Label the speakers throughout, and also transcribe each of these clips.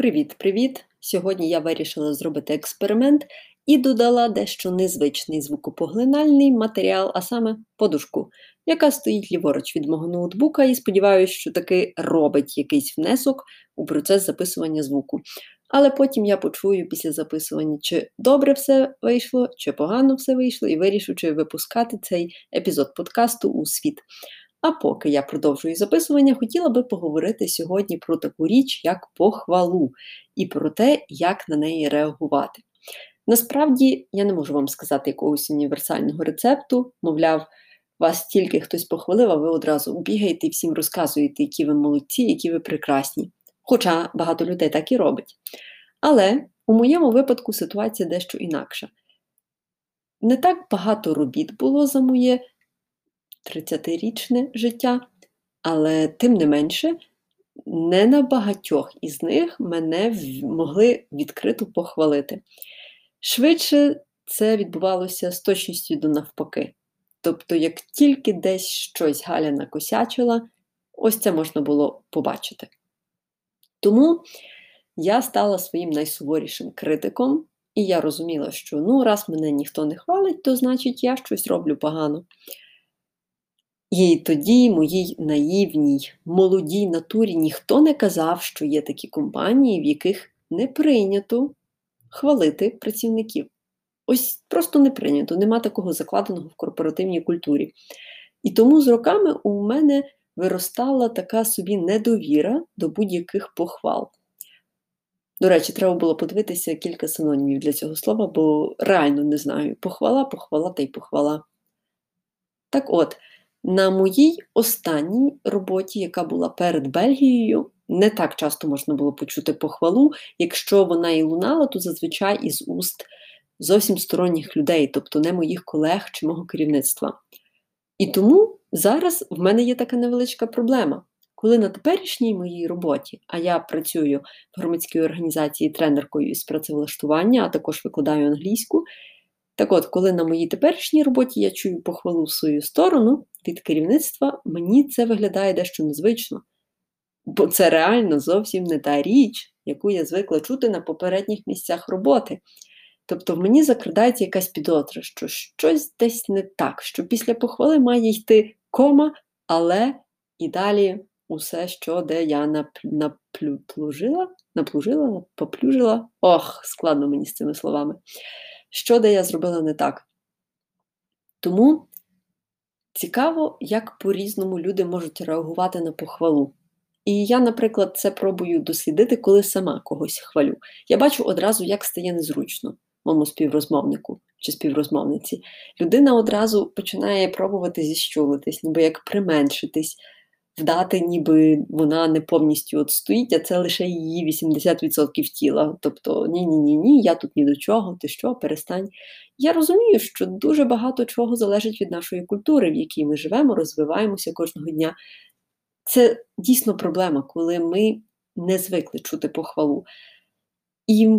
Speaker 1: Привіт-привіт! Сьогодні я вирішила зробити експеримент і додала дещо незвичний звукопоглинальний матеріал, а саме подушку, яка стоїть ліворуч від мого ноутбука, і сподіваюся, що таки робить якийсь внесок у процес записування звуку. Але потім я почую після записування, чи добре все вийшло, чи погано все вийшло, і вирішу, чи випускати цей епізод подкасту у світ. А поки я продовжую записування, хотіла би поговорити сьогодні про таку річ, як похвалу, і про те, як на неї реагувати. Насправді, я не можу вам сказати якогось універсального рецепту, мовляв, вас тільки хтось похвалив, а ви одразу бігаєте і всім розказуєте, які ви молодці, які ви прекрасні. Хоча багато людей так і робить. Але у моєму випадку ситуація дещо інакша. Не так багато робіт було за моє 30-річне життя, але тим не менше, не на багатьох із них мене могли відкрито похвалити. Швидше це відбувалося з точністю до навпаки. Тобто, як тільки десь щось Галя накосячила, ось це можна було побачити. Тому я стала своїм найсуворішим критиком, і я розуміла, що ну, раз мене ніхто не хвалить, то значить я щось роблю погано. І тоді моїй наївній, молодій натурі ніхто не казав, що є такі компанії, в яких не прийнято хвалити працівників. Ось просто не прийнято, нема такого закладеного в корпоративній культурі. І тому з роками у мене виростала така собі недовіра до будь-яких похвал. До речі, треба було подивитися кілька синонімів для цього слова, бо реально не знаю. Похвала, похвала та й похвала. Так от. На моїй останній роботі, яка була перед Бельгією, не так часто можна було почути похвалу. Якщо вона і лунала, то зазвичай із уст зовсім сторонніх людей, тобто не моїх колег чи мого керівництва. І тому зараз в мене є така невеличка проблема. Коли на теперішній моїй роботі, а я працюю в громадській організації тренеркою із працевлаштування, а також викладаю англійську. Так от, коли на моїй теперішній роботі я чую похвалу в свою сторону, від керівництва, мені це виглядає дещо незвично, бо це реально зовсім не та річ, яку я звикла чути на попередніх місцях роботи. Тобто в мені закрадається якась підозра, що щось десь не так, що після похвали має йти кома, але і далі усе, що де я наплужила, наплужила, поплюжила. Ох, складно мені з цими словами. Що де я зробила не так. Тому Цікаво, як по-різному люди можуть реагувати на похвалу. І я, наприклад, це пробую дослідити, коли сама когось хвалю. Я бачу одразу, як стає незручно моєму співрозмовнику чи співрозмовниці. Людина одразу починає пробувати зіщулитись, ніби як применшитись, вдати, ніби вона не повністю от стоїть, а це лише її 80% тіла. Тобто ні-ні, ні, я тут ні до чого, ти що, перестань. Я розумію, що дуже багато чого залежить від нашої культури, в якій ми живемо, розвиваємося кожного дня. Це дійсно проблема, коли ми не звикли чути похвалу. І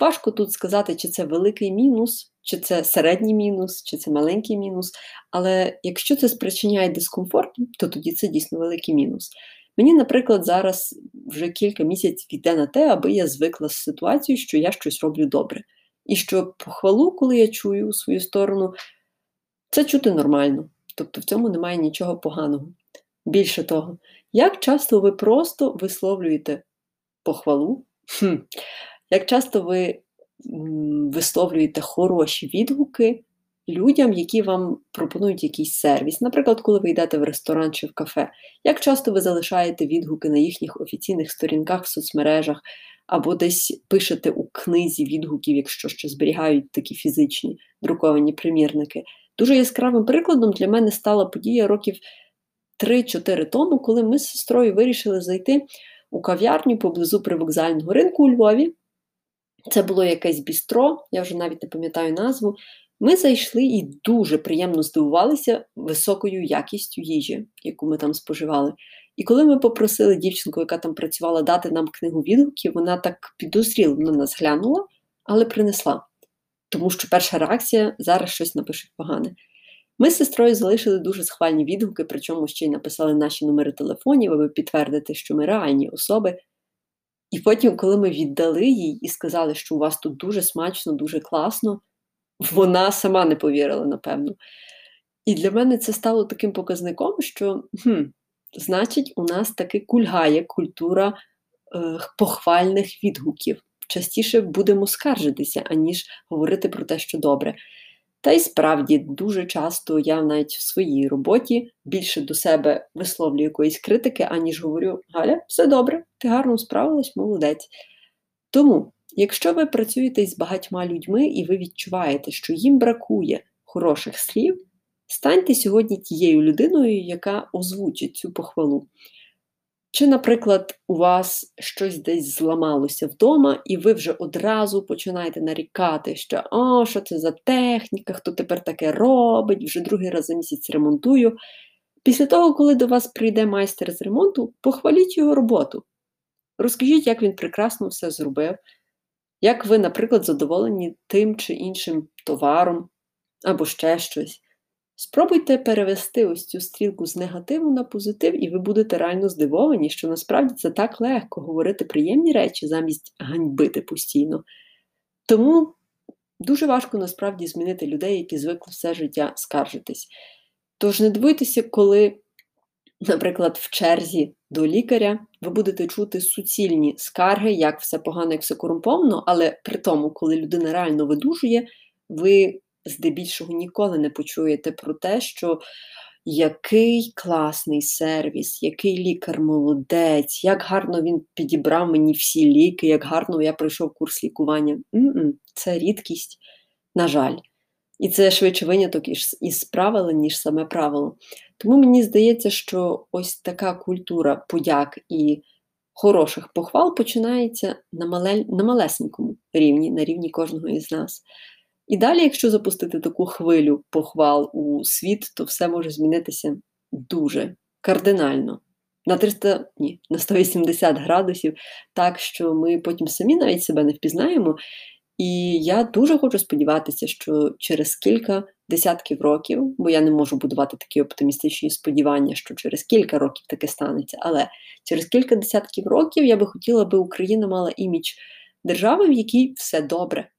Speaker 1: важко тут сказати, чи це великий мінус, чи це середній мінус, чи це маленький мінус. Але якщо це спричиняє дискомфорт, то тоді це дійсно великий мінус. Мені, наприклад, зараз вже кілька місяців йде на те, аби я звикла з ситуацією, що я щось роблю добре. І що похвалу, коли я чую у свою сторону, це чути нормально. Тобто в цьому немає нічого поганого. Більше того, як часто ви просто висловлюєте похвалу, хм, як часто ви висловлюєте хороші відгуки людям, які вам пропонують якийсь сервіс. Наприклад, коли ви йдете в ресторан чи в кафе, як часто ви залишаєте відгуки на їхніх офіційних сторінках в соцмережах, або десь пишете у книзі відгуків, якщо ще зберігають такі фізичні друковані примірники. Дуже яскравим прикладом для мене стала подія років 3-4 тому, коли ми з сестрою вирішили зайти у кав'ярню поблизу привокзального ринку у Львові. Це було якесь бістро, я вже навіть не пам'ятаю назву. Ми зайшли і дуже приємно здивувалися високою якістю їжі, яку ми там споживали. І коли ми попросили дівчинку, яка там працювала, дати нам книгу відгуків, вона так підозріло на нас глянула, але принесла. Тому що перша реакція зараз щось напишуть погане. Ми з сестрою залишили дуже схвальні відгуки, причому ще й написали наші номери телефонів, аби підтвердити, що ми реальні особи. І потім, коли ми віддали їй і сказали, що у вас тут дуже смачно, дуже класно, вона сама не повірила, напевно. І для мене це стало таким показником, що, хм, значить, у нас таки кульгає культура е, похвальних відгуків. Частіше будемо скаржитися, аніж говорити про те, що добре. Та й справді дуже часто я навіть в своїй роботі більше до себе висловлюю якоїсь критики, аніж говорю: Галя, все добре, ти гарно справилась, молодець. Тому, якщо ви працюєте з багатьма людьми і ви відчуваєте, що їм бракує хороших слів, станьте сьогодні тією людиною, яка озвучить цю похвалу. Чи, наприклад, у вас щось десь зламалося вдома, і ви вже одразу починаєте нарікати, що о, що це за техніка, хто тепер таке робить, вже другий раз за місяць ремонтую. Після того, коли до вас прийде майстер з ремонту, похваліть його роботу. Розкажіть, як він прекрасно все зробив, як ви, наприклад, задоволені тим чи іншим товаром або ще щось. Спробуйте перевести ось цю стрілку з негативу на позитив, і ви будете реально здивовані, що насправді це так легко говорити приємні речі замість ганьбити постійно. Тому дуже важко насправді змінити людей, які звикли все життя скаржитись. Тож не дивуйтеся, коли, наприклад, в черзі до лікаря ви будете чути суцільні скарги, як все погано, як все корумповано, але при тому, коли людина реально видужує, ви здебільшого ніколи не почуєте про те, що який класний сервіс, який лікар молодець, як гарно він підібрав мені всі ліки, як гарно я пройшов курс лікування. М-м, це рідкість, на жаль. І це швидше виняток із правила, ніж саме правило. Тому мені здається, що ось така культура подяк і хороших похвал починається на мале, на малесенькому рівні, на рівні кожного із нас. І далі, якщо запустити таку хвилю похвал у світ, то все може змінитися дуже кардинально. На 300, ні, на 180 градусів, так що ми потім самі навіть себе не впізнаємо. І я дуже хочу сподіватися, що через кілька десятків років, бо я не можу будувати такі оптимістичні сподівання, що через кілька років таке станеться, але через кілька десятків років я би хотіла, би Україна мала імідж держави, в якій все добре.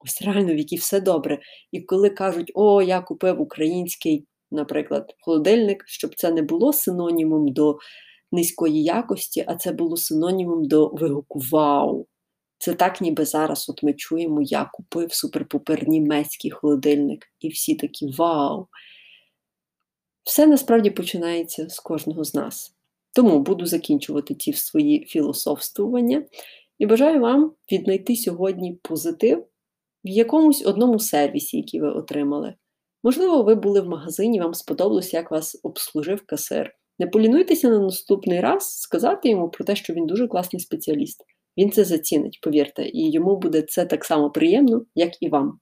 Speaker 1: Ось реально, в якій все добре. І коли кажуть, о, я купив український, наприклад, холодильник, щоб це не було синонімом до низької якості, а це було синонімом до вигуку Вау! Це так, ніби зараз от ми чуємо, я купив супер-пупер німецький холодильник, і всі такі вау! Все насправді починається з кожного з нас. Тому буду закінчувати ті свої філософствування і бажаю вам віднайти сьогодні позитив в якомусь одному сервісі, який ви отримали. Можливо, ви були в магазині, вам сподобалося, як вас обслужив касир. Не полінуйтеся на наступний раз сказати йому про те, що він дуже класний спеціаліст. Він це зацінить, повірте, і йому буде це так само приємно, як і вам.